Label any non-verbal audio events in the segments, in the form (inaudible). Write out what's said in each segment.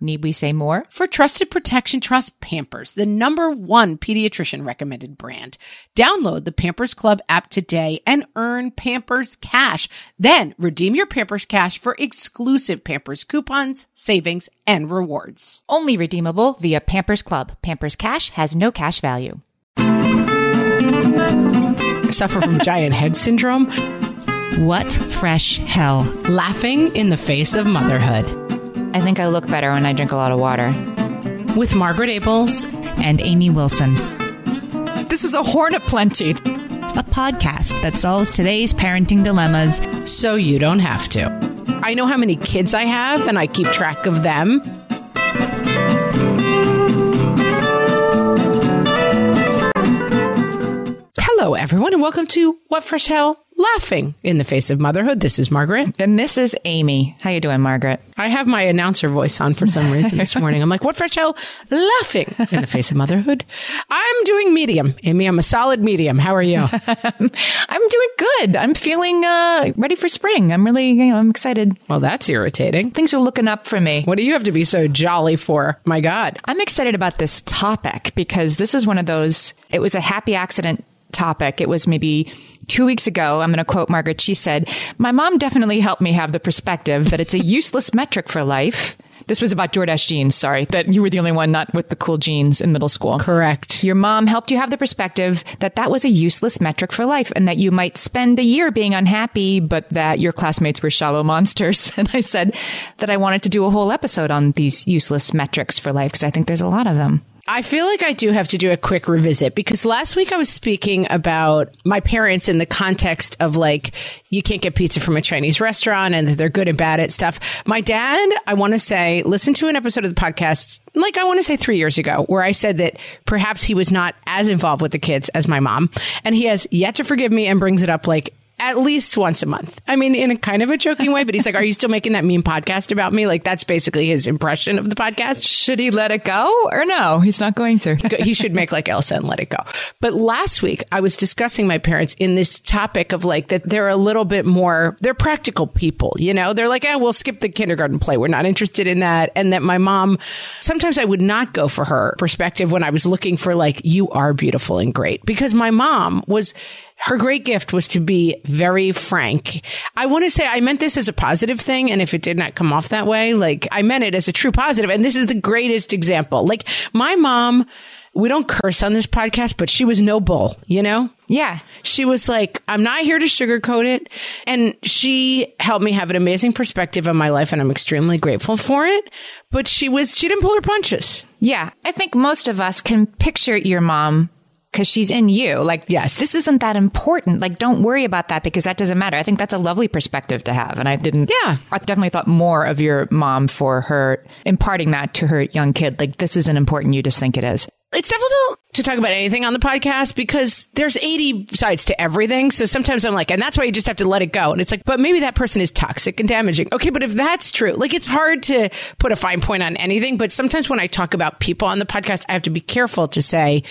Need we say more? For trusted protection, trust Pampers, the number one pediatrician recommended brand. Download the Pampers Club app today and earn Pampers Cash. Then redeem your Pampers Cash for exclusive Pampers coupons, savings, and rewards. Only redeemable via Pampers Club. Pampers Cash has no cash value. Suffer from giant head syndrome, What fresh hell? laughing in the face of motherhood. I think I look better when I drink a lot of water. With Margaret Ables And Amy Wilson. This is a horn of plenty. A podcast that solves today's parenting dilemmas. so you don't have to. I know how many kids I have and I keep track of them. Hello, everyone, and welcome to What Fresh Hell Laughing in the Face of Motherhood. This is Margaret. And this is Amy. How you doing, Margaret? I have my announcer voice on for some reason (laughs) this morning. I'm like, What Fresh Hell Laughing in the Face of Motherhood? I'm doing medium. Amy, I'm a solid medium. How are you? (laughs) I'm doing good. I'm feeling uh, ready for spring. I'm really, you know, I'm excited. well, that's irritating. Things are looking up for me. What do you have to be so jolly for? My God. I'm excited about this topic because this is one of those, it was a happy accident topic. It was maybe two weeks ago. I'm going to quote Margaret. She said, My mom definitely helped me have the perspective that it's a (laughs) useless metric for life. This was about Jordache jeans. Sorry that you were the only one not with the cool jeans in middle school. Correct. Your mom helped you have the perspective that that was a useless metric for life and that you might spend a year being unhappy, but that your classmates were shallow monsters. (laughs) And I said that I wanted to do a whole episode on these useless metrics for life because I think there's a lot of them. I feel like I do have to do a quick revisit because last week I was speaking about my parents in the context of like, you can't get pizza from a Chinese restaurant and they're good and bad at stuff. My dad, I want to say, listened to an episode of the podcast, like I want to say three years ago, where I said that perhaps he was not as involved with the kids as my mom. And he has yet to forgive me and brings it up like at least once a month. I mean, in a kind of a joking way, but he's like, Are you still making that meme podcast about me? Like, that's basically his impression of the podcast. Should he let it go or no? He's not going to. he should make like Elsa and let it go. But last week I was discussing my parents in this topic of like that they're a little bit more, they're practical people, you know, they're like, eh, we'll skip the kindergarten play. We're not interested in that. And that my mom, sometimes I would not go for her perspective when I was looking for like, you are beautiful and great because my mom was, her great gift was to be very frank. I want to say I meant this as a positive thing. And if it did not come off that way, like I meant it as a true positive. And this is the greatest example. Like my mom, we don't curse on this podcast, but she was no bull, you know? Yeah. She was like, I'm not here to sugarcoat it. And she helped me have an amazing perspective on my life. And I'm extremely grateful for it. But she was, she didn't pull her punches. Yeah. I think most of us can picture your mom because she's in you. Like, Yes. this isn't that important. Like, don't worry about that because that doesn't matter. I think that's a lovely perspective to have. And I didn't, Yeah. I definitely thought more of your mom for her imparting that to her young kid. Like, this isn't important. You just think it is. It's difficult to talk about anything on the podcast because there's 80 sides to everything. So sometimes I'm like, and that's why you just have to let it go. And it's like, but maybe that person is toxic and damaging. Okay. But if that's true, like it's hard to put a fine point on anything. But sometimes when I talk about people on the podcast, I have to be careful to say,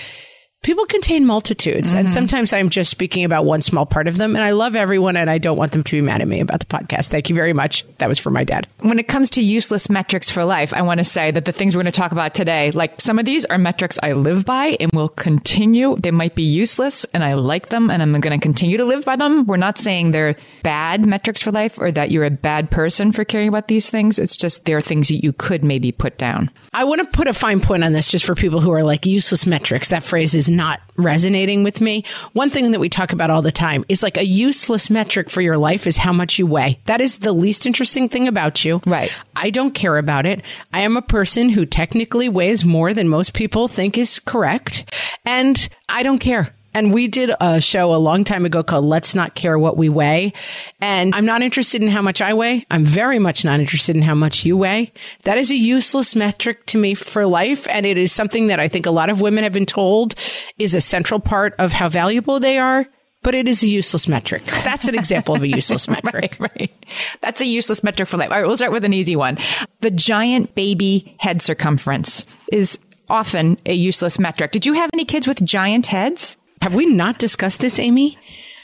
people contain multitudes. And mm-hmm. sometimes I'm just speaking about one small part of them. And I love everyone and I don't want them to be mad at me about the podcast. Thank you very much. That was for my dad. When it comes to useless metrics for life, I want to say that the things we're going to talk about today, like some of these are metrics I live by and will continue. They might be useless and I like them and I'm going to continue to live by them. We're not saying they're bad metrics for life or that you're a bad person for caring about these things. It's just they're things that you could maybe put down. I want to put a fine point on this just for people who are like useless metrics. That phrase is not resonating with me. One thing that we talk about all the time is like a useless metric for your life is how much you weigh. That is the least interesting thing about you. Right. I don't care about it. I am a person who technically weighs more than most people think is correct. And I don't care. And we did a show a long time ago called Let's Not Care What We Weigh. And I'm not interested in how much I weigh. I'm very much not interested in how much you weigh. That is a useless metric to me for life. And it is something that I think a lot of women have been told is a central part of how valuable they are. But it is a useless metric. That's an example of a useless (laughs) metric. right, right. That's a useless metric for life. All right, we'll start with an easy one. The giant baby head circumference is often a useless metric. Did you have any kids with giant heads? Have we not discussed this, Amy?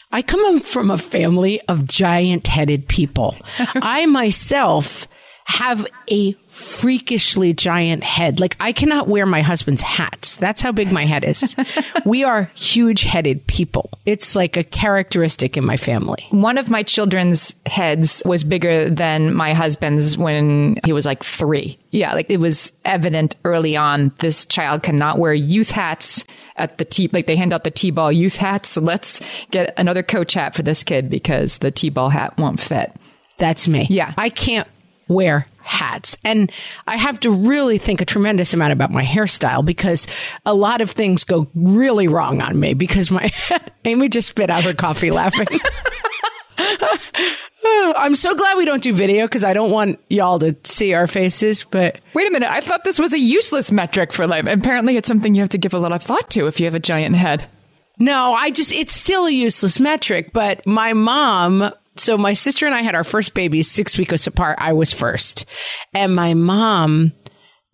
I come from a family of giant headed people. (laughs) I myself have a freakishly giant head. Like I cannot wear my husband's hats. That's how big my head is. (laughs) we are huge headed people. It's like a characteristic in my family. One of my children's heads was bigger than my husband's when he was like three. Yeah, like it was evident early on this child cannot wear youth hats at the T, like they hand out the T-ball youth hats. So let's get another coach hat for this kid because the T-ball hat won't fit. That's me. Yeah. I can't wear hats. And I have to really think a tremendous amount about my hairstyle because a lot of things go really wrong on me because my (laughs) Amy just spit out her coffee laughing. (laughs) Oh, I'm so glad we don't do video because I don't want y'all to see our faces, but Wait a minute. I thought this was a useless metric for life. Apparently it's something you have to give a lot of thought to if you have a giant head. no, I just, it's still a useless metric, but my mom, so my sister and I had our first babies six weeks apart. I was first. And my mom,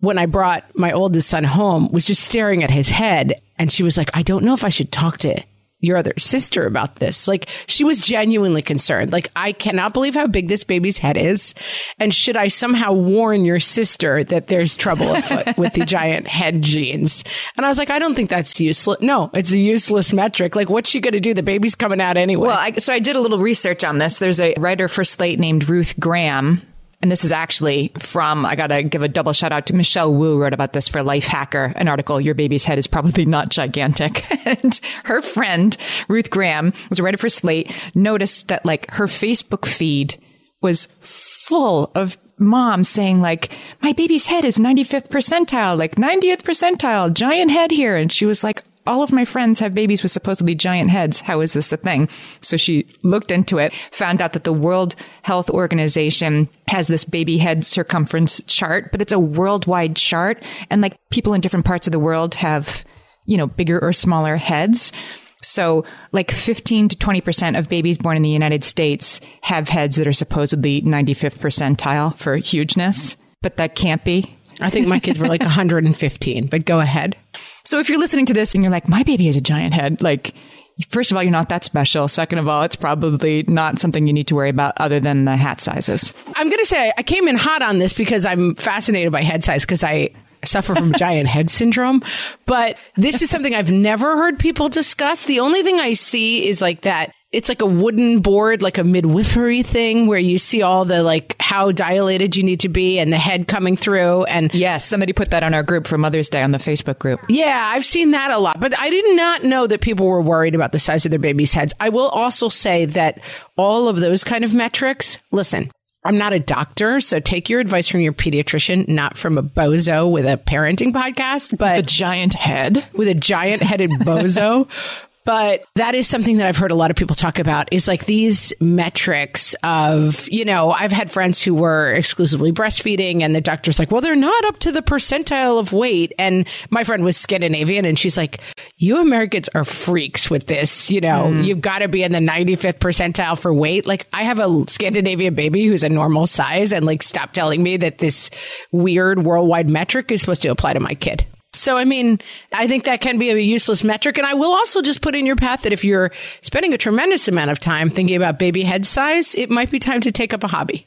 when I brought my oldest son home, was just staring at his head. And she was like, I don't know if I should talk to your other sister about this. Like she was genuinely concerned. Like I cannot believe how big this baby's head is. And should I somehow warn your sister that there's trouble afoot (laughs) with the giant head genes? And I was like, I don't think that's useless. No, it's a useless metric. Like what's she going to do? The baby's coming out anyway. Well, I, so I did a little research on this. There's a writer for Slate named Ruth Graham. And this is actually from, I got to give a double shout out to Michelle Woo wrote about this for Lifehacker, an article, Your Baby's Head is Probably Not Gigantic. (laughs) and her friend, Ruth Graham, was a writer for Slate, noticed that like her Facebook feed was full of moms saying like, my baby's head is 95th percentile, like 90th percentile, giant head here. And she was like, all of my friends have babies with supposedly giant heads. How is this a thing? So she looked into it, found out that the World Health Organization has this baby head circumference chart, but it's a worldwide chart. And like people in different parts of the world have, you know, bigger or smaller heads. So like 15 to 20% of babies born in the United States have heads that are supposedly 95th percentile for hugeness, but that can't be. I think my kids were like (laughs) 115, but go ahead. So if you're listening to this and you're like, my baby has a giant head, like, first of all, you're not that special. Second of all, it's probably not something you need to worry about other than the hat sizes. I'm going to say I came in hot on this because I'm fascinated by head size because I suffer from (laughs) giant head syndrome. But this is something I've never heard people discuss. The only thing I see is like that. It's like a wooden board, like a midwifery thing where you see all the like how dilated you need to be and the head coming through. And Yes, somebody put that on our group for Mother's Day on the Facebook group. yeah, I've seen that a lot, but I did not know that people were worried about the size of their babies' heads. I will also say that all of those kind of metrics, listen, I'm not a doctor, so take your advice from your pediatrician, not from a bozo with a parenting podcast, but A giant head. with a giant headed bozo. (laughs) But that is something that I've heard a lot of people talk about is like these metrics of, you know, I've had friends who were exclusively breastfeeding and the doctor's like, well, they're not up to the percentile of weight. And my friend was Scandinavian and she's like, you Americans are freaks with this. You know, hmm. you've got to be in the 95th percentile for weight. Like I have a Scandinavian baby who's a normal size and like stop telling me that this weird worldwide metric is supposed to apply to my kid. So, I mean, I think that can be a useless metric. And I will also just put in your path that if you're spending a tremendous amount of time thinking about baby head size, it might be time to take up a hobby.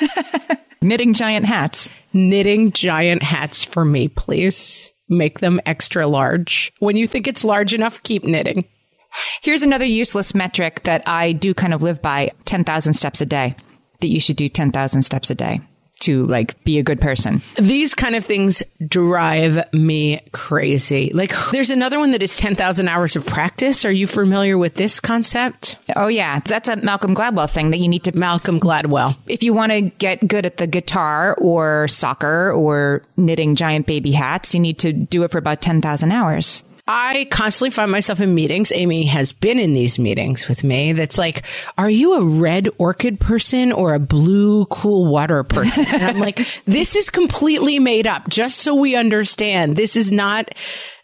(laughs) Knitting giant hats. Knitting giant hats for me, please. Make them extra large. When you think it's large enough, keep knitting. Here's another useless metric that I do kind of live by 10,000 steps a day, that you should do 10,000 steps a day. To like be a good person. These kind of things drive me crazy. Like (sighs) there's another one that is 10,000 hours of practice. Are you familiar with this concept? Oh yeah, that's a Malcolm Gladwell thing that you need to Malcolm Gladwell. if you want to get good at the guitar or soccer or knitting giant baby hats, you need to do it for about 10,000 hours. I constantly find myself in meetings. Amy has been in these meetings with me. That's like, are you a red orchid person or a blue cool water person? And I'm like, (laughs) this is completely made up just so we understand. This is not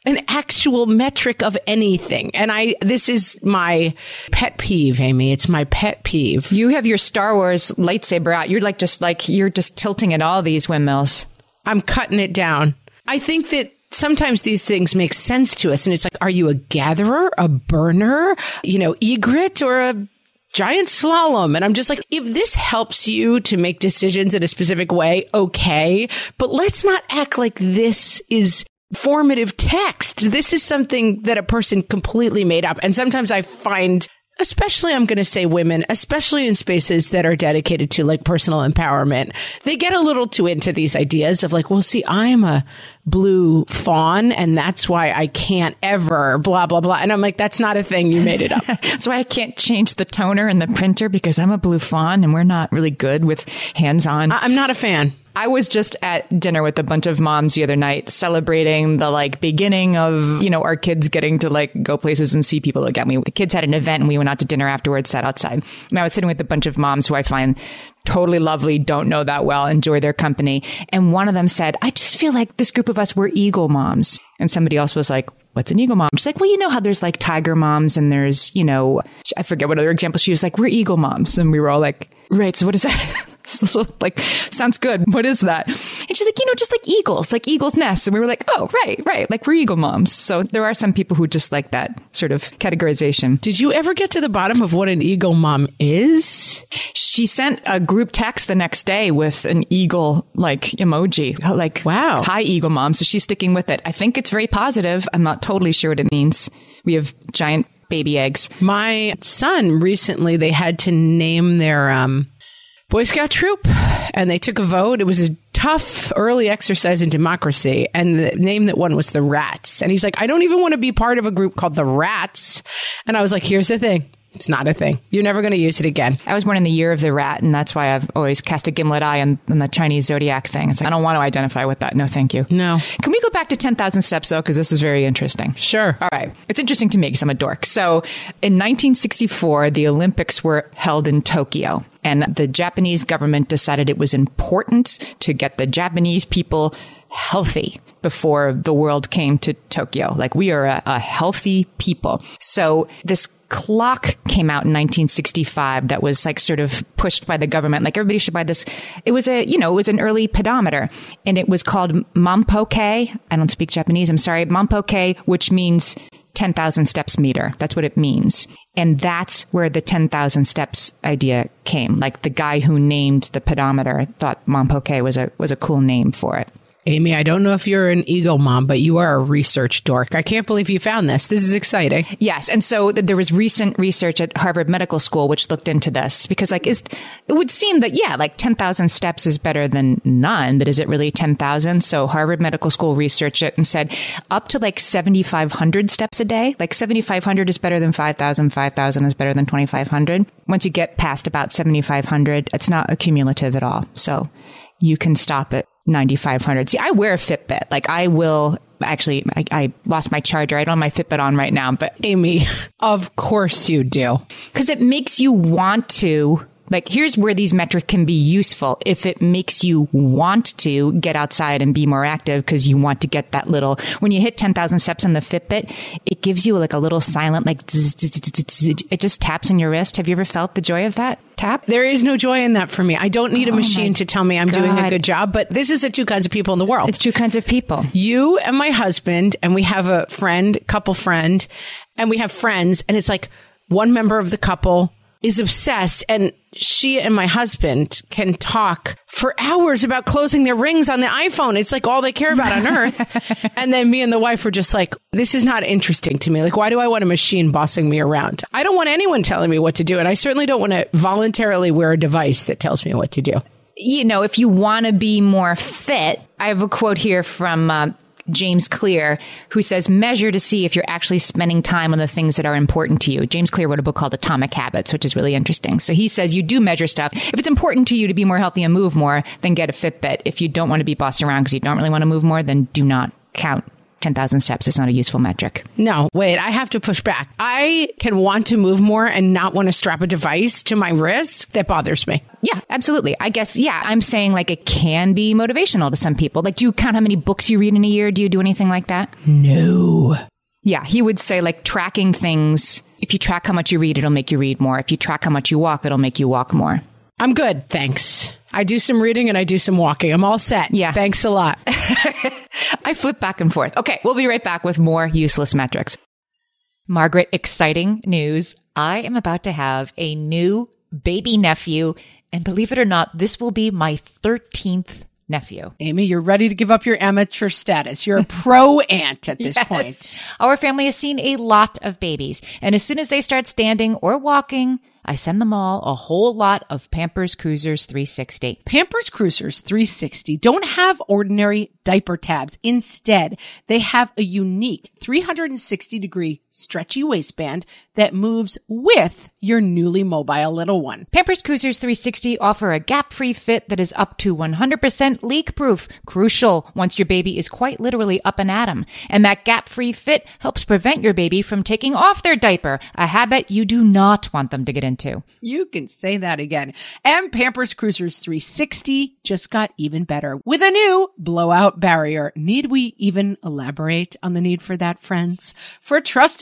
an actual metric of anything. And I, this is my pet peeve, Amy. It's my pet peeve. You have your Star Wars lightsaber out. You're like just like you're just tilting at all these windmills. I'm cutting it down. I think that sometimes these things make sense to us. And it's like, are you a gatherer, a burner, you know, egret or a giant slalom? And I'm just like, if this helps you to make decisions in a specific way, okay. But let's not act like this is formative text. This is something that a person completely made up. And sometimes I find especially I'm going to say women, especially in spaces that are dedicated to like personal empowerment, they get a little too into these ideas of like, well, see, I'm a blue fawn and that's why I can't ever blah, blah, blah. And I'm like, that's not a thing. You made it up. (laughs) That's why I can't change the toner in the printer because I'm a blue fawn and we're not really good with hands on. I- I'm not a fan. I was just at dinner with a bunch of moms the other night celebrating the like beginning of, you know, our kids getting to like go places and see people again. We, the kids had an event and we went out to dinner afterwards, sat outside. And I was sitting with a bunch of moms who I find totally lovely, don't know that well, enjoy their company. And one of them said, I just feel like this group of us, we're eagle moms. And somebody else was like, what's an eagle mom? She's like, well, you know how there's like tiger moms and there's, you know, I forget what other example she was like, we're eagle moms. And we were all like, right. So what is that? (laughs) (laughs) so, like, sounds good. What is that? And she's like, you know, just like eagles, like eagles' nests. And we were like, oh, right, right. Like we're eagle moms. So there are some people who just like that sort of categorization. Did you ever get to the bottom of what an eagle mom is? She sent a group text the next day with an eagle like emoji, like, Wow. hi, eagle mom. So she's sticking with it. I think it's very positive. I'm not totally sure what it means. We have giant baby eggs. My son recently, they had to name their um, Boy Scout troop and they took a vote. It was a tough early exercise in democracy. And the name that won was the Rats. And he's like, I don't even want to be part of a group called the Rats. And I was like, here's the thing. It's not a thing. You're never going to use it again. I was born in the year of the rat, and that's why I've always cast a gimlet eye on, on the Chinese zodiac thing. It's like, I don't want to identify with that. No, thank you. No. Can we go back to 10,000 steps, though? Because this is very interesting. Sure. All right. It's interesting to me because I'm a dork. So in 1964, the Olympics were held in Tokyo. And the Japanese government decided it was important to get the Japanese people healthy before the world came to Tokyo. Like we are a, a healthy people. So this clock came out in 1965 that was like sort of pushed by the government. Like everybody should buy this. It was a, you know, it was an early pedometer and it was called Mampoke. I don't speak Japanese. I'm sorry. Mampoke, which means 10,000 steps meter. That's what it means. And that's where the 10,000 steps idea came. Like the guy who named the pedometer thought Mampoke was a, was a cool name for it. Amy, I don't know if you're an eagle mom, but you are a research dork. I can't believe you found this. This is exciting. Yes, and so th- there was recent research at Harvard Medical School which looked into this because, like, is it would seem that yeah, like ten thousand steps is better than none, but is it really ten thousand? So Harvard Medical School researched it and said up to like seventy five hundred steps a day. Like seventy five hundred is better than 5,000, 5,000 is better than twenty five hundred. Once you get past about seventy five hundred, it's not accumulative at all. So you can stop at 9500. See, I wear a Fitbit. Like I will actually, I, I lost my charger. I don't have my Fitbit on right now, but Amy, (laughs) of course you do. because it makes you want to like here's where these metrics can be useful if it makes you want to get outside and be more active because you want to get that little when you hit 10,000 steps on the Fitbit it gives you like a little silent like zzz, zzz, zzz, it just taps in your wrist have you ever felt the joy of that tap There is no joy in that for me. I don't need a oh machine to tell me I'm doing a good job, but this is the two kinds of people in the world. it's two kinds of people you and my husband, and we have a friend, couple friend, and we have friends, and it's like one member of the couple is obsessed and she and my husband can talk for hours about closing their rings on the iPhone. It's like all they care about on earth. (laughs) and then me and the wife were just like, this is not interesting to me. Like, why do I want a machine bossing me around? I don't want anyone telling me what to do. And I certainly don't want to voluntarily wear a device that tells me what to do. you know, if you want to be more fit, I have a quote here from uh, James Clear, who says, measure to see if you're actually spending time on the things that are important to you. James Clear wrote a book called Atomic Habits, which is really interesting. So he says you do measure stuff. If it's important to you to be more healthy and move more, then get a Fitbit. If you don't want to be bossed around because you don't really want to move more, then do not count 10,000 steps is not a useful metric. No, wait, I have to push back. I can want to move more and not want to strap a device to my wrist. That bothers me. Yeah, absolutely. I guess, yeah, I'm saying like it can be motivational to some people. Like, do you count how many books you read in a year? Do you do anything like that? No. Yeah, he would say like tracking things. If you track how much you read, it'll make you read more. If you track how much you walk, it'll make you walk more. I'm good. Thanks. I do some reading and I do some walking. I'm all set. Yeah. Thanks a lot. (laughs) I flip back and forth. Okay, we'll be right back with more useless metrics. Margaret, exciting news. I am about to have a new baby nephew. And believe it or not, this will be my 13th nephew. Amy, you're ready to give up your amateur status. You're a pro (laughs) aunt at this yes. point. Our family has seen a lot of babies. And as soon as they start standing or walking, I send them all a whole lot of Pampers Cruisers 360. Pampers Cruisers 360 don't have ordinary diaper tabs. Instead, they have a unique 360 degree stretchy waistband that moves with your newly mobile little one. Pampers Cruisers 360 offer a gap-free fit that is up to 100% leak-proof, crucial once your baby is quite literally up and at 'em. And that gap-free fit helps prevent your baby from taking off their diaper, a habit you do not want them to get into. You can say that again. And Pampers Cruisers 360 just got even better with a new blowout barrier. Need we even elaborate on the need for that, friends? For trusted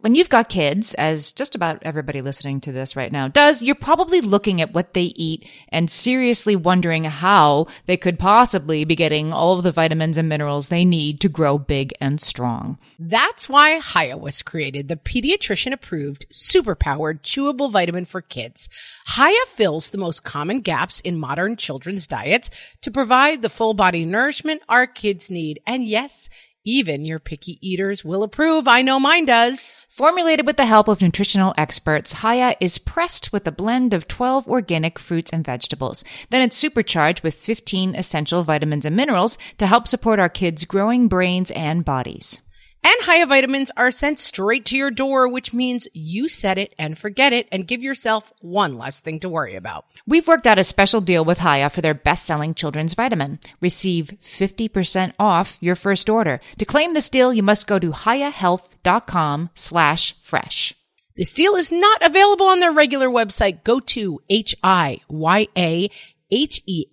when you've got kids, as just about everybody listening to this right now does, you're probably looking at what they eat and seriously wondering how they could possibly be getting all of the vitamins and minerals they need to grow big and strong. That's why Hiya was created, the pediatrician approved, super powered, chewable vitamin for kids. Hiya fills the most common gaps in modern children's diets to provide the full body nourishment our kids need. And yes, even your picky eaters will approve. I know mine does. Formulated with the help of nutritional experts, Hiya is pressed with a blend of 12 organic fruits and vegetables. Then it's supercharged with 15 essential vitamins and minerals to help support our kids' growing brains and bodies. And Hiya vitamins are sent straight to your door, which means you set it and forget it and give yourself one less thing to worry about. We've worked out a special deal with Hiya for their best-selling children's vitamin. Receive 50% off your first order. To claim this deal, you must go to hiyahealth.com slash fresh. This deal is not available on their regular website. Go to H-I-Y-A H-E-A-L-T-H,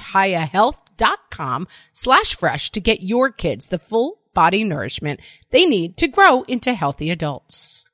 hiyahealth.com slash fresh to get your kids the full body nourishment they need to grow into healthy adults.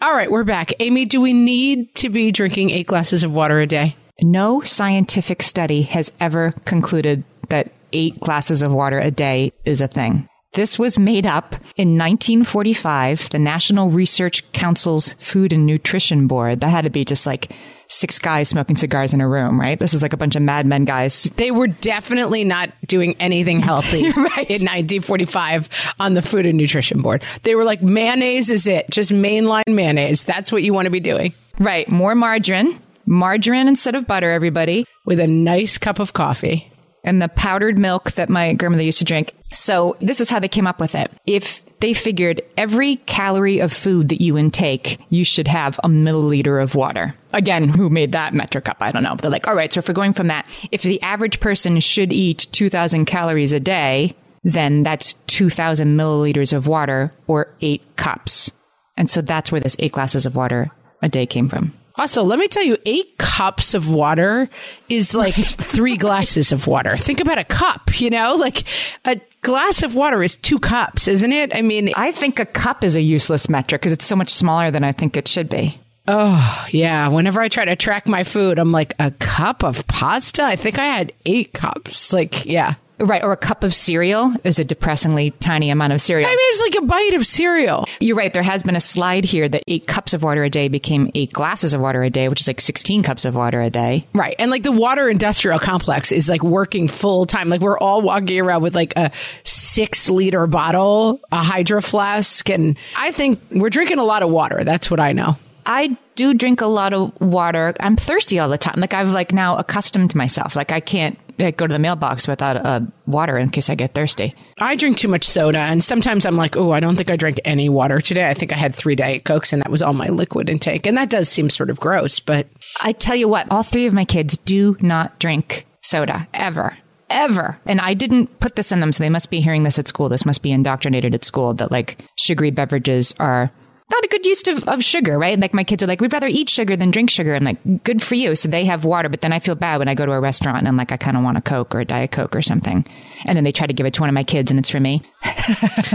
All right, we're back. Amy, do we need to be drinking eight glasses of water a day? No scientific study has ever concluded that eight glasses of water a day is a thing. This was made up in 1945, the National Research Council's Food and Nutrition Board. That had to be just like six guys smoking cigars in a room, right? This is like a bunch of Mad Men guys. They were definitely not doing anything healthy (laughs) right. in 1945 on the Food and Nutrition Board. They were like, mayonnaise is it, just mainline mayonnaise. That's what you want to be doing. Right. More margarine. Margarine instead of butter, everybody. With a nice cup of coffee. And the powdered milk that my grandmother used to drink. So this is how they came up with it. If they figured every calorie of food that you intake, you should have a milliliter of water. Again, who made that metric up? I don't know. But they're like, all right, so if we're going from that, if the average person should eat 2000 calories a day, then that's 2000 milliliters of water or eight cups. And so that's where this eight glasses of water a day came from. Also, let me tell you, eight cups of water is like (laughs) three glasses of water. Think about a cup, you know, like a glass of water is two cups, isn't it? I mean, I think a cup is a useless metric because it's so much smaller than I think it should be. Oh, yeah. Whenever I try to track my food, I'm like, a cup of pasta? I think I had eight cups. Like, yeah. Right. Or a cup of cereal is a depressingly tiny amount of cereal. I mean, it's like a bite of cereal. You're right. There has been a slide here that eight cups of water a day became eight glasses of water a day, which is like 16 cups of water a day. Right. And like the water industrial complex is like working full time. Like we're all walking around with like a six liter bottle, a hydro flask. And I think we're drinking a lot of water. That's what I know. I do drink a lot of water. I'm thirsty all the time. Like I've like now accustomed myself. Like I can't like, go to the mailbox without uh, water in case I get thirsty. I drink too much soda, and sometimes I'm like, oh, I don't think I drank any water today. I think I had three Diet Cokes, and that was all my liquid intake. And that does seem sort of gross, but I tell you what, all three of my kids do not drink soda ever. Ever. And I didn't put this in them, so they must be hearing this at school. This must be indoctrinated at school that like sugary beverages are not a good use of, of sugar, right? Like my kids are like, we'd rather eat sugar than drink sugar. I'm like, good for you. So they have water, but then I feel bad when I go to a restaurant and I'm like, I kind of want a Coke or a Diet Coke or something. And then they try to give it to one of my kids and it's for me. (laughs)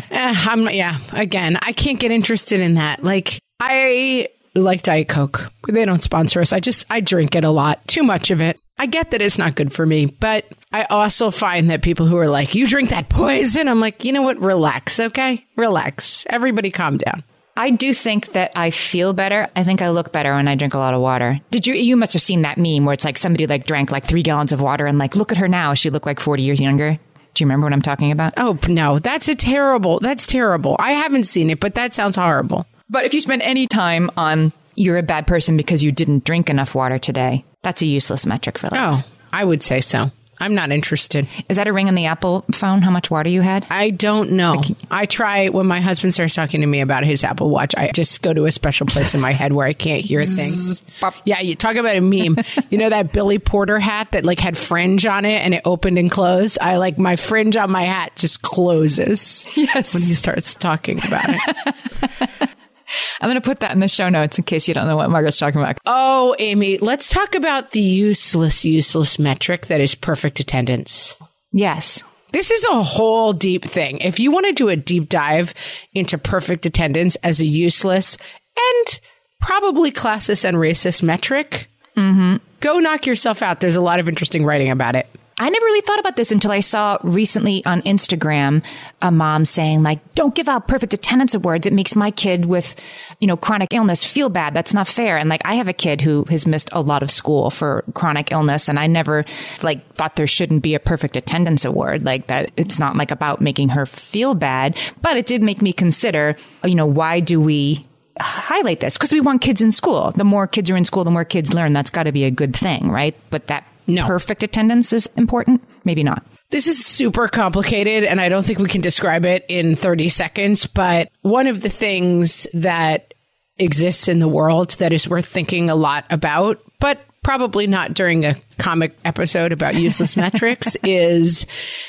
Uh, I'm, yeah, again, I can't get interested in that. Like, I like Diet Coke. They don't sponsor us. I just, I drink it a lot, too much of it. I get that it's not good for me, but I also find that people who are like, you drink that poison. I'm like, you know what? Relax. Okay. Relax. Everybody calm down. I do think that I feel better. I think I look better when I drink a lot of water. Did you, you must have seen that meme where it's like somebody like drank like three gallons of water and like, look at her now. She looked like 40 years younger. Do you remember what I'm talking about? Oh, no, that's a terrible, that's terrible. I haven't seen it, but that sounds horrible. But if you spend any time on you're a bad person because you didn't drink enough water today, that's a useless metric for life. Oh, I would say so. I'm not interested. Is that a ring on the Apple phone? How much water you had? I don't know. I try when my husband starts talking to me about his Apple Watch. I just go to a special place in my head where I can't hear things. yeah, you talk about a meme. (laughs) you know that Billy Porter hat that like had fringe on it and it opened and closed. I like my fringe on my hat just closes. (laughs) Yes, when he starts talking about it. (laughs) I'm going to put that in the show notes in case you don't know what Margaret's talking about. Oh, Amy, let's talk about the useless, useless metric that is perfect attendance. Yes. This is a whole deep thing. If you want to do a deep dive into perfect attendance as a useless and probably classist and racist metric, mm-hmm. go knock yourself out. There's a lot of interesting writing about it. I never really thought about this until I saw recently on Instagram a mom saying like, don't give out perfect attendance awards. It makes my kid with, you know, chronic illness feel bad. That's not fair. And like, I have a kid who has missed a lot of school for chronic illness. And I never like thought there shouldn't be a perfect attendance award like that. It's not like about making her feel bad, but it did make me consider, you know, why do we highlight this? Because we want kids in school. The more kids are in school, the more kids learn. That's got to be a good thing, right? But that no. perfect attendance is important? Maybe not. This is super complicated and I don't think we can describe it in 30 seconds, but one of the things that exists in the world that is worth thinking a lot about, but probably not during a comic episode about (laughs) useless metrics is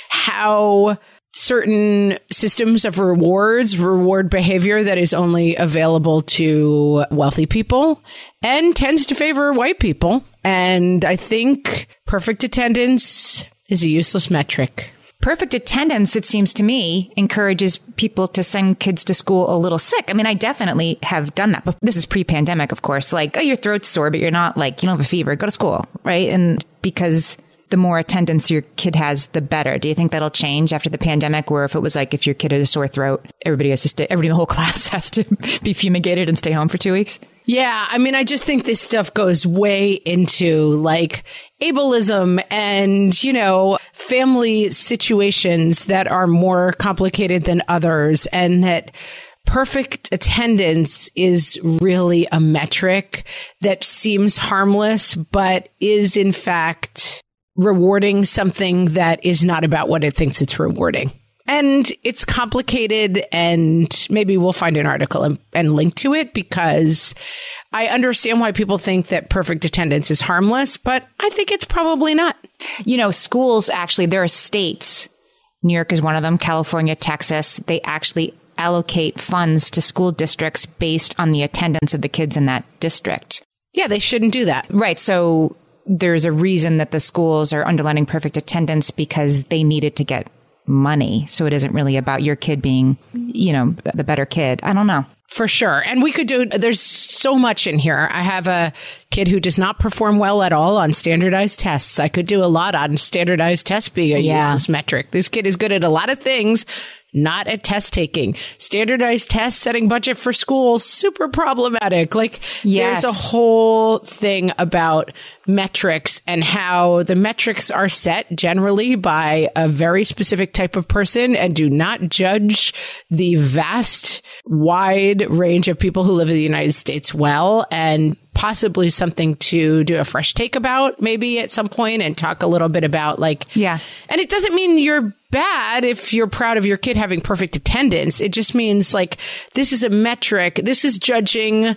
how certain systems of rewards reward behavior that is only available to wealthy people and tends to favor white people. And I think perfect attendance is a useless metric. Perfect attendance, it seems to me, encourages people to send kids to school a little sick. I mean, I definitely have done that, but this is pre pandemic, of course. Like, oh, your throat's sore, but you're not like, you don't have a fever, go to school, right? And because the more attendance your kid has, the better. Do you think that'll change after the pandemic? Where if it was like if your kid has a sore throat, everybody has to everybody in the whole (laughs) class has to be fumigated and stay home for two weeks? Yeah, I mean, I just think this stuff goes way into like ableism and, you know, family situations that are more complicated than others and that perfect attendance is really a metric that seems harmless, but is in fact rewarding something that is not about what it thinks it's rewarding. And it's complicated, and maybe we'll find an article and, and, link to it because I understand why people think that perfect attendance is harmless, but I think it's probably not. You know, schools actually, there are states, New York is one of them, California, Texas, they actually allocate funds to school districts based on the attendance of the kids in that district. Yeah, they shouldn't do that. Right. So there's a reason that the schools are underlining perfect attendance because they needed to get money. So it isn't really about your kid being, you know, the better kid. I don't know. For sure. And we could do, there's so much in here. I have a kid who does not perform well at all on standardized tests. I could do a lot on standardized tests being a Yeah. useless metric. This kid is good at a lot of things, not at test taking. Standardized tests, setting budget for schools, super problematic. Like Yes. there's a whole thing about metrics and how the metrics are set generally by a very specific type of person and do not judge the vast, wide range of people who live in the United States well and possibly something to do a fresh take about maybe at some point and talk a little bit about like Yeah. and it doesn't mean you're bad if you're proud of your kid having perfect attendance it just means like this is a metric this is judging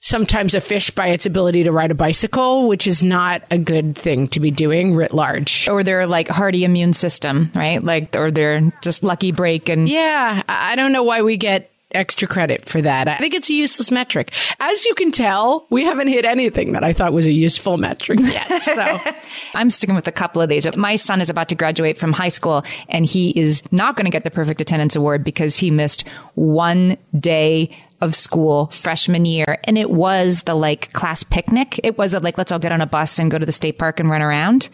sometimes a fish by its ability to ride a bicycle which is not a good thing to be doing writ large Or their like hardy immune system, right? Like, or their just lucky break and Yeah, I don't know why we get extra credit for that. I think it's a useless metric. As you can tell, we haven't hit anything that I thought was a useful metric yet. (laughs) So I'm sticking with a couple of these. My son is about to graduate from high school and he is not going to get the perfect attendance award because he missed one day of school freshman year. And it was the like class picnic. It was a, like, let's all get on a bus and go to the state park and run around.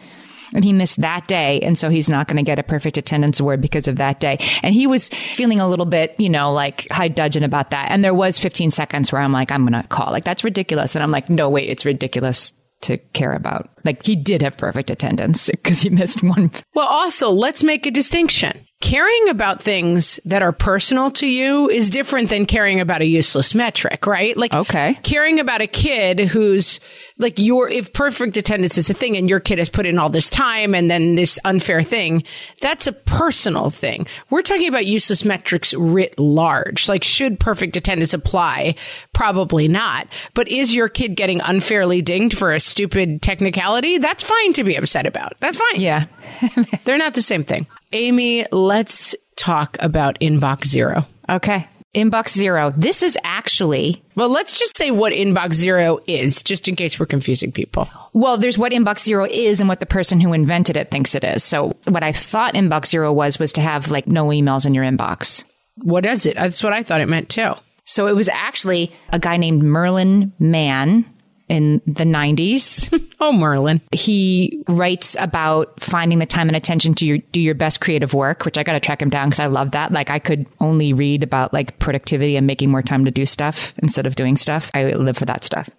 And he missed that day. And so he's not going to get a perfect attendance award because of that day. And he was feeling a little bit, you know, like high dudgeon about that. And there was 15 seconds where I'm like, I'm going to call. Like, that's ridiculous. And I'm like, no, wait, it's ridiculous to care about. Like, he did have perfect attendance because he missed one. Well, also, let's make a distinction. Caring about things that are personal to you is different than caring about a useless metric, right? Like, Okay. caring about a kid who's like your, if perfect attendance is a thing and your kid has put in all this time and then this unfair thing, that's a personal thing. We're talking about useless metrics writ large. Like, should perfect attendance apply? Probably not. But is your kid getting unfairly dinged for a stupid technicality? That's fine to be upset about. That's fine. Yeah. (laughs) They're not the same thing. Amy, let's talk about Inbox Zero. Okay. Inbox zero. This is actually, Well, let's just say what Inbox Zero is, just in case we're confusing people. well, there's what Inbox zero is and what the person who invented it thinks it is. So what I thought Inbox zero was, was to have like no emails in your inbox. What is it? That's what I thought it meant too. So it was actually a guy named Merlin Mann in the 90s. (laughs) Oh, Merlin. he writes about finding the time and attention to your, do your best creative work, which I got to track him down because I love that. Like I could only read about like productivity and making more time to do stuff instead of doing stuff. I live for that stuff.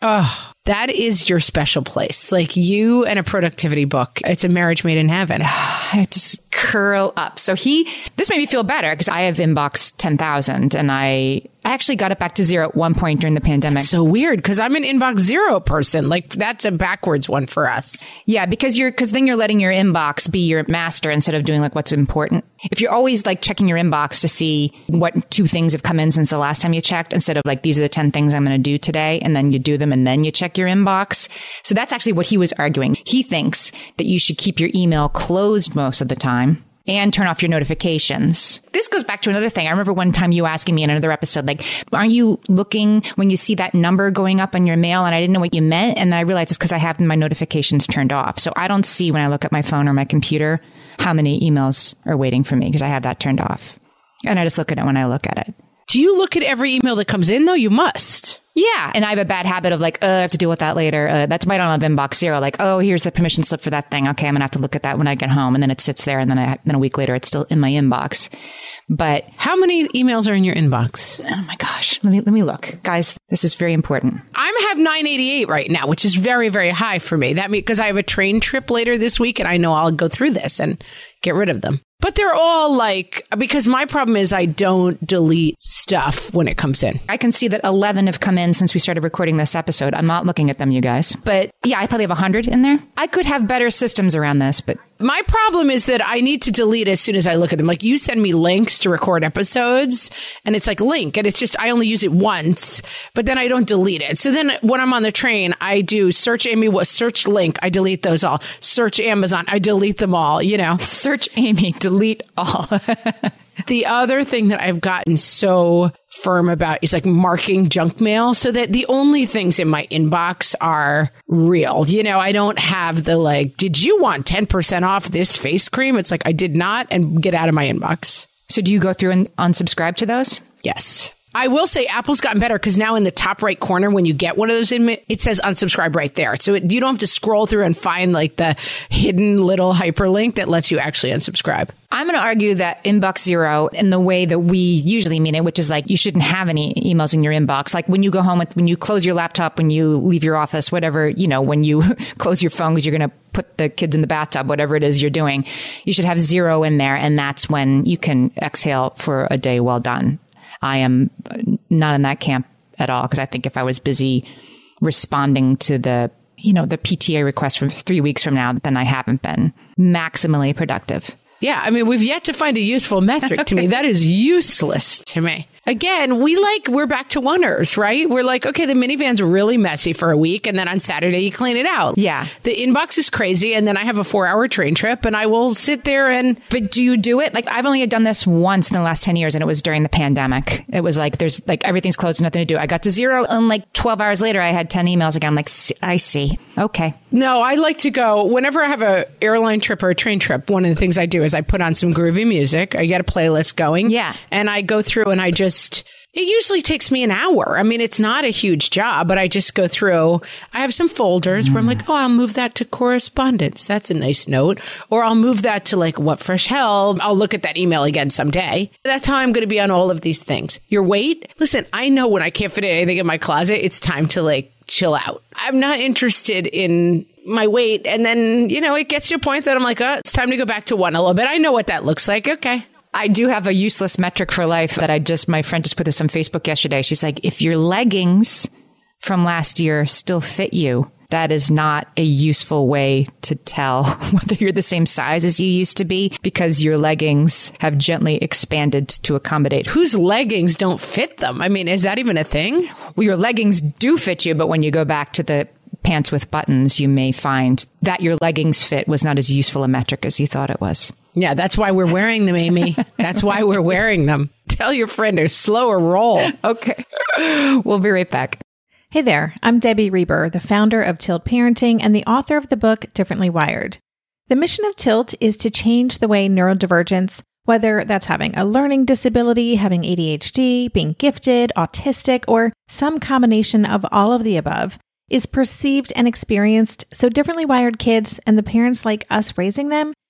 Oh, that is your special place. Like you and a productivity book. It's a marriage made in heaven. (sighs) I just curl up. So he, this made me feel better because I have inbox 10,000 and I, I actually got it back to zero at one point during the pandemic. So weird because I'm an Inbox Zero person. Like that's a backwards one for us. Yeah, because you're, cause then you're letting your inbox be your master instead of doing like what's important. If you're always like checking your inbox to see what two things have come in since the last time you checked instead of like, these are the 10 things I'm going to do today. And then you do them and then you check your inbox. So that's actually what he was arguing. He thinks that you should keep your email closed most of the time. And turn off your notifications. This goes back to another thing. I remember one time you asking me in another episode, like, aren't you looking when you see that number going up on your mail? And I didn't know what you meant. And then I realized it's because I have my notifications turned off. So I don't see when I look at my phone or my computer how many emails are waiting for me because I have that turned off. And I just look at it when I look at it. Do you look at every email that comes in though? You must. Yeah. And I have a bad habit of like, uh, I have to deal with that later. Uh, that's why I don't have inbox zero. Like, oh, here's the permission slip for that thing. Okay. I'm going to have to look at that when I get home. And then it sits there. And then I, then a week later, it's still in my inbox. But How many emails are in your inbox? oh my gosh, let me, let me look. Guys, this is very important. I have 988 right now, which is very, very high for me. That means because I have a train trip later this week and I know I'll go through this and get rid of them. But they're all like, because my problem is I don't delete stuff when it comes in. I can see that 11 have come in since we started recording this episode. I'm not looking at them, you guys. But yeah, I probably have 100 in there. I could have better systems around this, but My problem is that I need to delete as soon as I look at them. Like you send me links to record episodes and it's like link and it's just, I only use it once, but then I don't delete it. So then when I'm on the train, I do search Amy, what search link. I delete those all. Search Amazon. I delete them all, you know. search Amy, delete all. (laughs) The other thing that I've gotten so firm about is like marking junk mail so that the only things in my inbox are real. You know, I don't have the like, did you want 10% off this face cream? It's like, I did not and get out of my inbox. So do you go through and unsubscribe to those? Yes. I will say Apple's gotten better because now in the top right corner, when you get one of those, in, it says unsubscribe right there. So it, you don't have to scroll through and find like the hidden little hyperlink that lets you actually unsubscribe. I'm going to argue that inbox zero in the way that we usually mean it, which is like you shouldn't have any emails in your inbox. Like when you go home with, when you close your laptop, when you leave your office, whatever, you know, when you (laughs) close your phone because you're going to put the kids in the bathtub, whatever it is you're doing, you should have zero in there. And that's when you can exhale for a day well done. I am not in that camp at all because I think if I was busy responding to the you know the PTA request from three weeks from now, then I haven't been maximally productive. Yeah, I mean, we've yet to find a useful metric to me. (laughs) That is useless to me. Again, we like, we're back to oneers, right? We're like, okay, the minivan's really messy for a week. And then on Saturday, you clean it out. Yeah. The inbox is crazy. And then I have a four hour train trip and I will sit there and. But do you do it? Like, I've only done this once in the last 10 years and it was during the pandemic. It was like, there's like everything's closed, nothing to do. I got to zero and like 12 hours later, I had 10 emails again. I'm like, I see. Okay. No, I like to go whenever I have a airline trip or a train trip. One of the things I do is I put on some groovy music. I get a playlist going. Yeah. And I go through and I just, it usually takes me an hour. I mean, it's not a huge job, but I just go through. I have some folders mm. where I'm like, oh, I'll move that to correspondence. That's a nice note. Or I'll move that to like, what fresh hell? I'll look at that email again someday. That's how I'm going to be on all of these things. Your weight? Listen, I know when I can't fit anything in my closet, it's time to like chill out. I'm not interested in my weight. And then, you know, it gets to a point that I'm like, oh, it's time to go back to one a little bit. I know what that looks like. Okay. I do have a useless metric for life that I just, my friend just put this on Facebook yesterday. She's like, if your leggings from last year still fit you, that is not a useful way to tell (laughs) whether you're the same size as you used to be because your leggings have gently expanded to accommodate. Whose leggings don't fit them? I mean, is that even a thing? Well, your leggings do fit you, but when you go back to the pants with buttons, you may find that your leggings fit was not as useful a metric as you thought it was. Yeah, that's why we're wearing them, Amy. that's why we're wearing them. Tell your friend to slower roll. Okay. (laughs) We'll be right back. Hey there, I'm Debbie Reber, the founder of Tilt Parenting and the author of the book Differently Wired. The mission of Tilt is to change the way neurodivergence, whether that's having a learning disability, having ADHD, being gifted, autistic, or some combination of all of the above, is perceived and experienced so differently wired kids and the parents like us raising them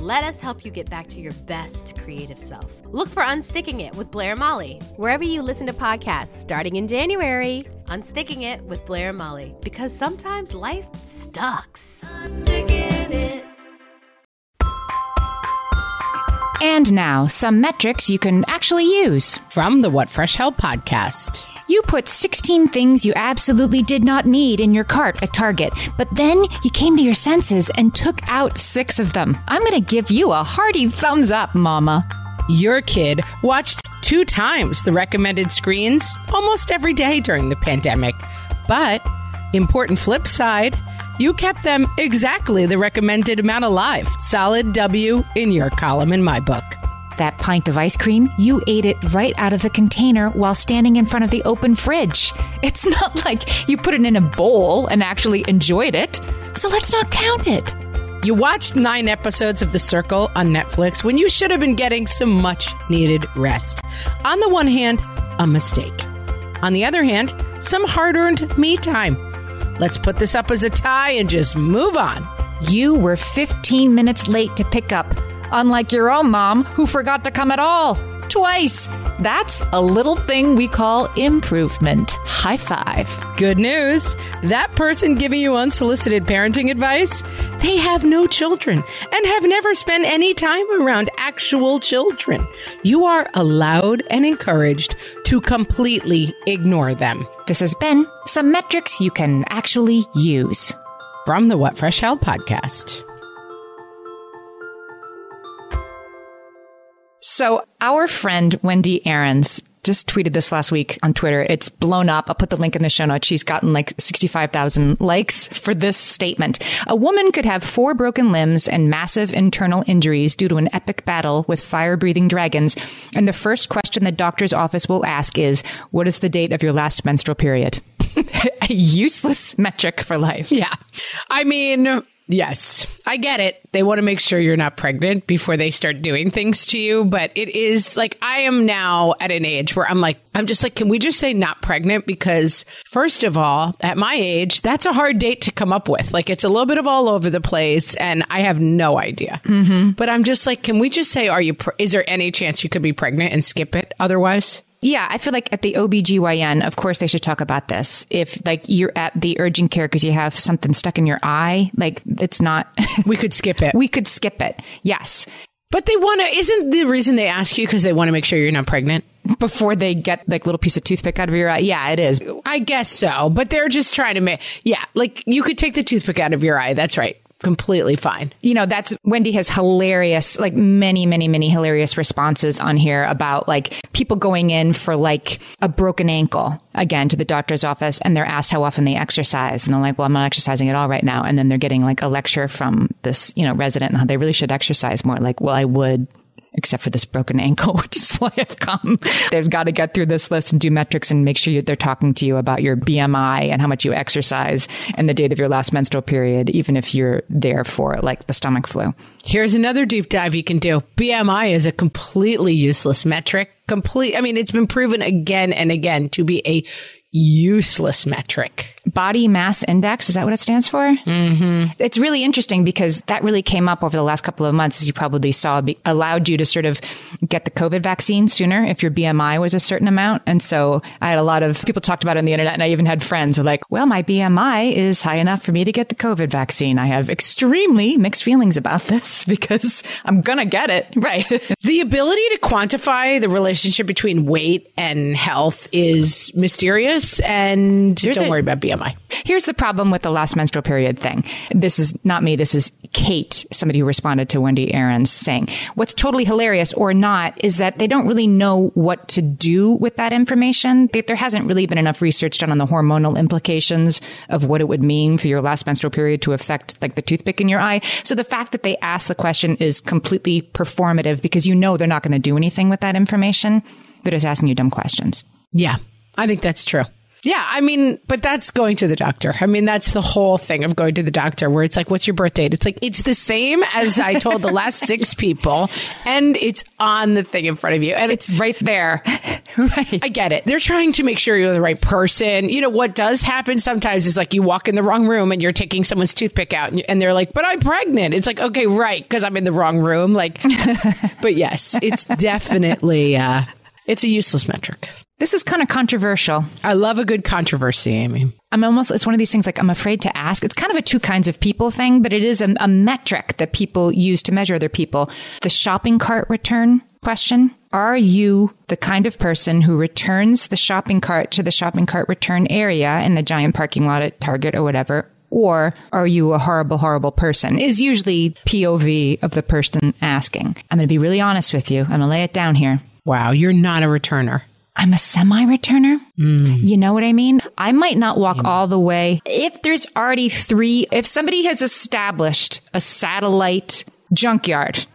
Let us help you get back to your best creative self. Look for Unsticking It with Blair and Molly. Wherever you listen to podcasts, starting in January. Unsticking It with Blair and Molly. Because sometimes life sucks. And now, some metrics you can actually use. From the What Fresh Hell podcast. You put 16 things you absolutely did not need in your cart at Target, but then you came to your senses and took out six of them. I'm going to give you a hearty thumbs up, Mama. Your kid watched two times the recommended screens almost every day during the pandemic. But, important flip side, you kept them exactly the recommended amount alive. Solid W in your column in my book. That pint of ice cream, you ate it right out of the container while standing in front of the open fridge. It's not (laughs) like you put it in a bowl and actually enjoyed it. So let's not count it. You watched nine episodes of The Circle on Netflix when you should have been getting some much needed rest. On the one hand, a mistake. On the other hand, some hard earned me time. Let's put this up as a tie and just move on. You were 15 minutes late to pick up, unlike your own mom who forgot to come at all. Twice. That's a little thing we call improvement. High five. Good news that person giving you unsolicited parenting advice, they have no children and have never spent any time around actual children. You are allowed and encouraged to completely ignore them. This has been some metrics you can actually use. From the What Fresh Hell podcast. So, our friend Wendi Aarons just tweeted this last week on Twitter. It's blown up. I'll put the link in the show notes. She's gotten like 65,000 likes for this statement. A woman could have four broken limbs and massive internal injuries due to an epic battle with fire breathing dragons. And the first question the doctor's office will ask is, what is the date of your last menstrual period? (laughs) A useless metric for life. Yeah. I mean, Yes, I get it. They want to make sure you're not pregnant before they start doing things to you. But it is like, I am now at an age where I'm like, I'm just like, can we just say not pregnant? Because first of all, at my age, that's a hard date to come up with. Like, it's a little bit of all over the place and I have no idea. Mm-hmm. But I'm just like, can we just say, are you, pre- is there any chance you could be pregnant and skip it otherwise? Yeah, I feel like at the OBGYN, of course they should talk about this. If like you're at the urgent care because you have something stuck in your eye, like it's not (laughs) we could skip it. we could skip it. Yes. But they want to isn't the reason they ask you because they want to make sure you're not pregnant before they get like little piece of toothpick out of your eye. Yeah, it is. I guess so, but they're just trying to make yeah, like you could take the toothpick out of your eye. That's right completely fine. You know, that's Wendi has hilarious, like many, many, many hilarious responses on here about like people going in for like a broken ankle again to the doctor's office and they're asked how often they exercise. And they're like, well, I'm not exercising at all right now. And then they're getting like a lecture from this, you know, resident and how they really should exercise more. Like, well, I would except for this broken ankle, (laughs) which is why I've come. They've got to get through this list and do metrics and make sure they're talking to you about your BMI and how much you exercise and the date of your last menstrual period, even if you're there for like the stomach flu. Here's another deep dive you can do. BMI is a completely useless metric. Complete. I mean, it's been proven again and again to be a useless metric. Body mass index, is that what it stands for? Mm-hmm. It's really interesting because that really came up over the last couple of months, as you probably saw, be, allowed you to sort of get the COVID vaccine sooner if your BMI was a certain amount. And so I had a lot of people talked about it on the internet, and I even had friends who were like, well, my BMI is high enough for me to get the COVID vaccine. I have extremely mixed feelings about (laughs) this because I'm going to get it. Right. (laughs) the ability to quantify the relationship between weight and health is mysterious, and There's don't a, worry about BMI. Here's the problem with the last menstrual period thing. This is not me. This is Kate, somebody who responded to Wendi Aarons saying, what's totally hilarious or not is that they don't really know what to do with that information. There hasn't really been enough research done on the hormonal implications of what it would mean for your last menstrual period to affect like the toothpick in your eye. So the fact that they ask the question is completely performative because you know they're not going to do anything with that information. They're just asking you dumb questions. Yeah, I think that's true. Yeah, I mean, but that's going to the doctor. I mean, that's the whole thing of going to the doctor where it's like, what's your birth date? It's like, it's the same as I told the last six (laughs) people and it's on the thing in front of you and it's right there. (laughs) right. I get it. They're trying to make sure you're the right person. You know, what does happen sometimes is like you walk in the wrong room and you're taking someone's toothpick out and they're like, but I'm pregnant. It's like, okay, right. Cause I'm in the wrong room. Like, (laughs) but yes, it's definitely, uh, it's a useless metric. This is kind of controversial. I love a good controversy, Amy. I'm almost, it's one of these things like I'm afraid to ask. It's kind of a two kinds of people thing, but it is a, a metric that people use to measure other people. The shopping cart return question. Are you the kind of person who returns the shopping cart to the shopping cart return area in the giant parking lot at Target or whatever? Or are you a horrible, horrible person? Is usually POV of the person asking. I'm going to be really honest with you. I'm going to lay it down here. Wow, you're not a returner. I'm a semi returner. Mm. You know what I mean? I might not walk all the way. If there's already three, if somebody has established a satellite junkyard,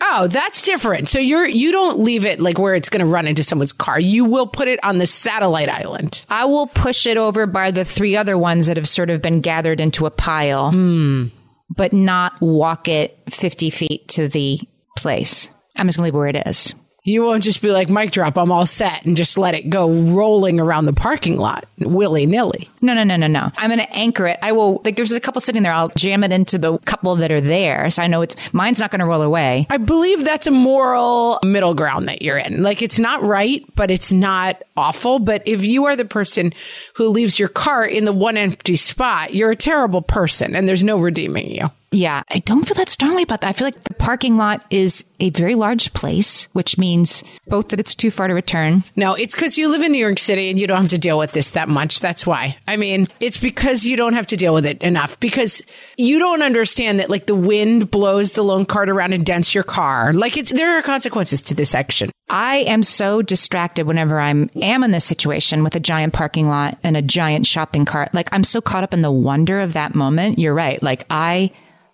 Oh, that's different. So you're you don't leave it like where it's going to run into someone's car. You will put it on the satellite island. I will push it over by the three other ones that have sort of been gathered into a pile, hmm. but not walk it 50 feet to the place. I'm just going to leave it where it is. You won't just be like mic drop. I'm all set and just let it go rolling around the parking lot willy nilly. No, no, no, no, no. I'm going to anchor it. I will, like, there's a couple sitting there. I'll jam it into the couple that are there. So I know it's, mine's not going to roll away. I believe that's a moral middle ground that you're in. Like it's not right, but it's not awful. But if you are the person who leaves your car in the one empty spot, you're a terrible person and there's no redeeming you. Yeah, I don't feel that strongly about that. I feel like the parking lot is a very large place, which means both that it's too far to return. No, it's because you live in New York City and you don't have to deal with this that much. That's why. I mean, it's because you don't have to deal with it enough because you don't understand that like the wind blows the lone cart around and dents your car. Like it's, there are consequences to this action. I am so distracted whenever I'm am in this situation with a giant parking lot and a giant shopping cart. Like I'm so caught up in the wonder of that moment. You're right. Like I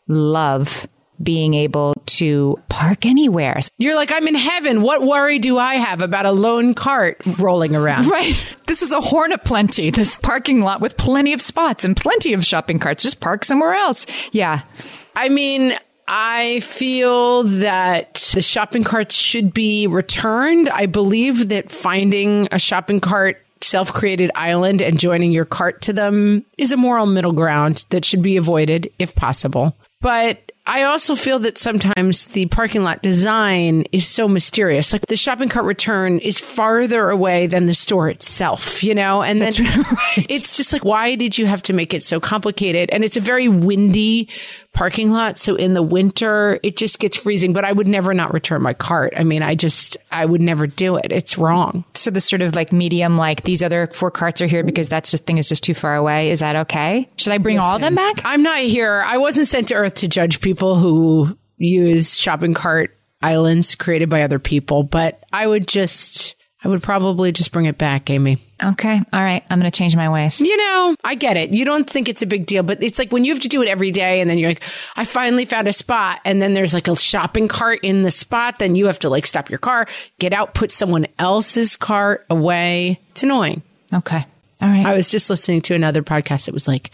love being able to park anywhere. You're like, I'm in heaven. What worry do I have about a lone cart rolling around? Right. This is a horn of plenty. This parking lot with plenty of spots and plenty of shopping carts. Just park somewhere else. Yeah. I mean, I feel that the shopping carts should be returned. I believe that finding a shopping cart self-created island and joining your cart to them is a moral middle ground that should be avoided if possible. But I also feel that sometimes the parking lot design is so mysterious. Like the shopping cart return is farther away than the store itself, you know? And then (laughs) it's just like, why did you have to make it so complicated? And it's a very windy parking lot. So in the winter, it just gets freezing, but I would never not return my cart. I mean, I just, I would never do it. It's wrong. So the sort of like medium, like these other four carts are here because that's just thing is just too far away. Is that okay? Should I bring all of them back? I'm not here. I wasn't sent to Earth to judge people who use shopping cart islands created by other people, but I would just, I would probably just bring it back, Amy. Okay. All right. I'm going to change my ways. You know, I get it. You don't think it's a big deal, but it's like when you have to do it every day and then you're like, I finally found a spot and then there's like a shopping cart in the spot. Then you have to like stop your car, get out, put someone else's cart away. It's annoying. Okay. All right. I was just listening to another podcast. It was like,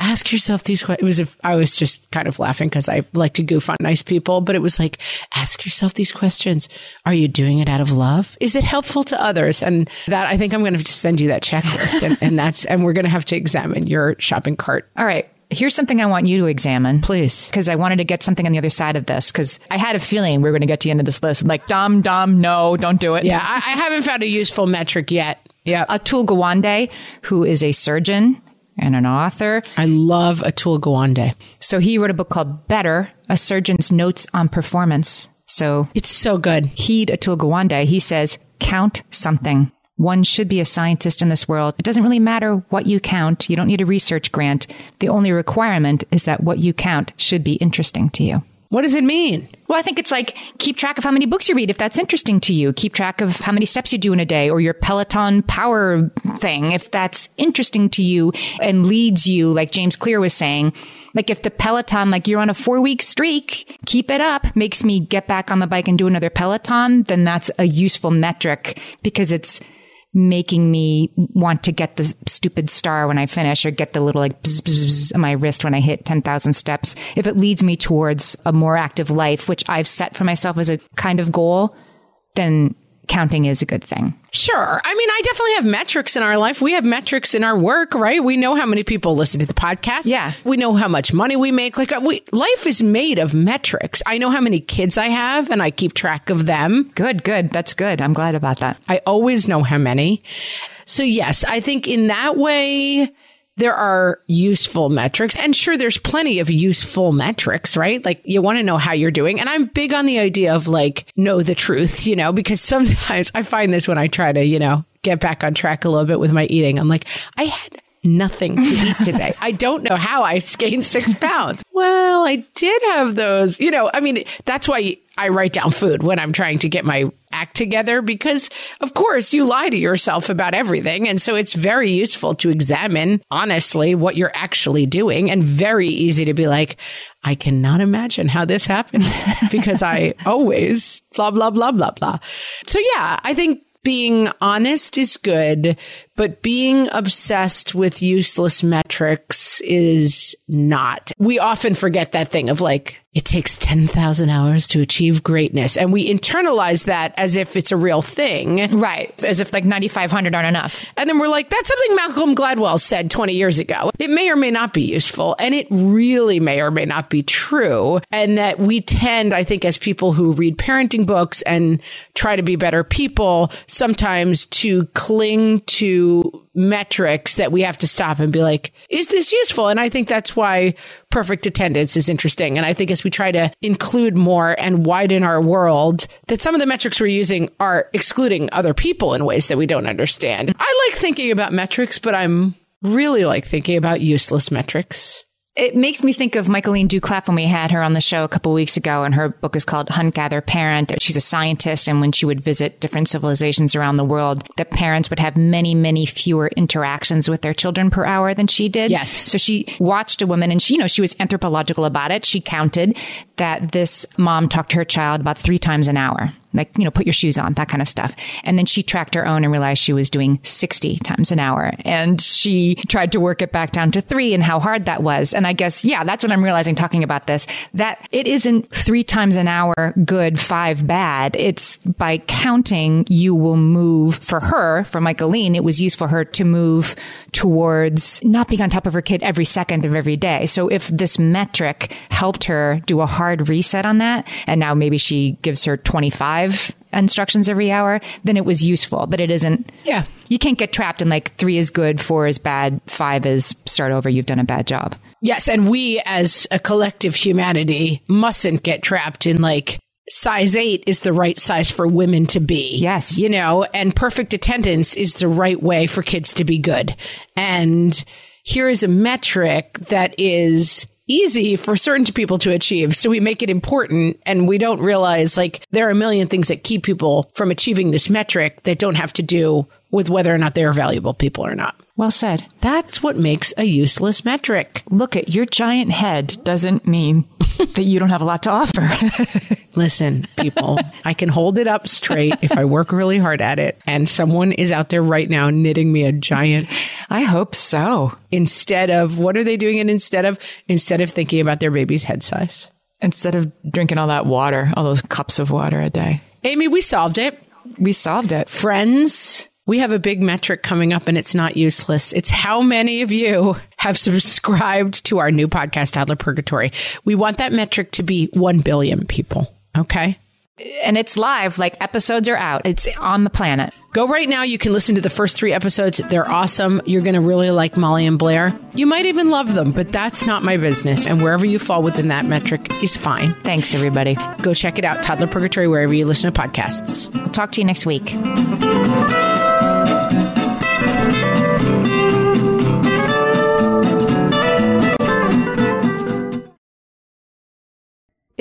ask yourself these questions. It was, I was just kind of laughing because I like to goof on nice people, but it was like, ask yourself these questions. Are you doing it out of love? Is it helpful to others? And that, I think I'm going to just send you that checklist and, and that's, and we're going to have to examine your shopping cart. All right. Here's something I want you to examine. Please. Because I wanted to get something on the other side of this because I had a feeling we were going to get to the end of this list. I'm like, Dom, Dom, no, don't do it. Yeah. I, I haven't found a useful metric yet. Yeah. Atul Gawande, who is a surgeon and an author. I love Atul Gawande. So he wrote a book called Better, A Surgeon's Notes on Performance. So It's so good. heed Atul Gawande. He says, count something. One should be a scientist in this world. It doesn't really matter what you count. You don't need a research grant. The only requirement is that what you count should be interesting to you. What does it mean? Well, I think it's like keep track of how many books you read if that's interesting to you. Keep track of how many steps you do in a day or your Peloton power thing if that's interesting to you and leads you, like James Clear was saying. Like if the Peloton, like you're on a four week streak, keep it up, makes me get back on the bike and do another Peloton, then that's a useful metric because it's making me want to get the stupid star when I finish or get the little like bzz, bzz, bzz on my wrist when I hit 10,000 steps. If it leads me towards a more active life, which I've set for myself as a kind of goal, then counting is a good thing. Sure. I mean, I definitely have metrics in our life. We have metrics in our work, right? We know how many people listen to the podcast. Yeah. We know how much money we make. Like, uh, we, life is made of metrics. I know how many kids I have and I keep track of them. Good, good. That's good. I'm glad about that. I always know how many. So yes, I think in that way, there are useful metrics. And sure, there's plenty of useful metrics, right? Like you want to know how you're doing. And I'm big on the idea of like, know the truth, you know, because sometimes (laughs) I find this when I try to, you know, get back on track a little bit with my eating. I'm like, I had nothing to eat today. (laughs) I don't know how I gained six (laughs) pounds. Well, I did have those, you know, I mean, that's why I write down food when I'm trying to get my act together because of course you lie to yourself about everything. And so it's very useful to examine honestly what you're actually doing and very easy to be like, I cannot imagine how this happened (laughs) because I always blah, blah, blah, blah, blah. So yeah, I think being honest is good, but being obsessed with useless metrics is not. We often forget that thing of like, it takes 10,000 hours to achieve greatness. And we internalize that as if it's a real thing. Right. As if like 9,500 aren't enough. And then we're like, that's something Malcolm Gladwell said 20 years ago. It may or may not be useful. And it really may or may not be true. And that we tend, I think, as people who read parenting books and try to be better people, sometimes to cling to metrics that we have to stop and be like, is this useful? And I think that's why perfect attendance is interesting. And I think as we try to include more and widen our world, that some of the metrics we're using are excluding other people in ways that we don't understand. I like thinking about metrics, but I'm really like thinking about useless metrics. It makes me think of Michaeleen Doucleff when we had her on the show a couple weeks ago, and her book is called Hunt Gather Parent. She's a scientist, and when she would visit different civilizations around the world, the parents would have many, many fewer interactions with their children per hour than she did. Yes. So she watched a woman, and she, you know, she was anthropological about it. She counted that this mom talked to her child about three times an hour like, you know, put your shoes on, that kind of stuff. And then she tracked her own and realized she was doing 60 times an hour. And she tried to work it back down to three and how hard that was. And I guess, yeah, that's what I'm realizing talking about this, that it isn't three times an hour good, five bad. It's by counting, you will move for her, for Michaeleen, it was useful for her to move towards not being on top of her kid every second of every day. So if this metric helped her do a hard reset on that, and now maybe she gives her 25 instructions every hour, then it was useful, but it isn't. Yeah. You can't get trapped in like three is good, four is bad, five is start over, you've done a bad job. Yes. And we as a collective humanity mustn't get trapped in like, size eight is the right size for women to be. Yes. You know, and perfect attendance is the right way for kids to be good. And here is a metric that is easy for certain people to achieve. So we make it important and we don't realize like there are a million things that keep people from achieving this metric that don't have to do with whether or not they are valuable people or not. Well said. That's what makes a useless metric. Look at your giant head doesn't mean (laughs) that you don't have a lot to offer. (laughs) Listen, people, (laughs) I can hold it up straight if I work really hard at it. And someone is out there right now knitting me a giant I hope so. instead of what are they doing it instead of? Instead of thinking about their baby's head size. Instead of drinking all that water, all those cups of water a day. Amy, we solved it. We solved it. Friends, we have a big metric coming up and it's not useless. It's how many of you have subscribed to our new podcast, Toddler Purgatory. We want that metric to be 1 billion people. Okay. And it's live, like episodes are out. It's on the planet. Go right now. You can listen to the first three episodes. They're awesome. You're going to really like Molly and Blair. You might even love them, but that's not my business. And wherever you fall within that metric is fine. Thanks, everybody. Go check it out. Toddler Purgatory, wherever you listen to podcasts. We'll talk to you next week.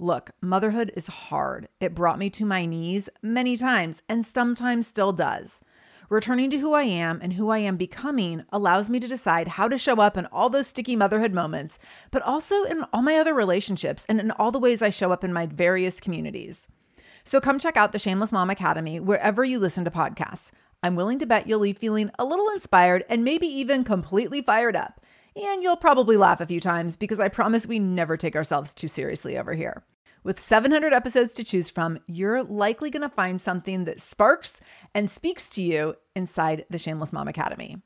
Look, motherhood is hard. It brought me to my knees many times and sometimes still does. Returning to who I am and who I am becoming allows me to decide how to show up in all those sticky motherhood moments, but also in all my other relationships and in all the ways I show up in my various communities. So come check out the Shameless Mom Academy wherever you listen to podcasts. I'm willing to bet you'll leave feeling a little inspired and maybe even completely fired up. And you'll probably laugh a few times because I promise we never take ourselves too seriously over here. With 700 episodes to choose from, you're likely going to find something that sparks and speaks to you inside the Shameless Mom Academy.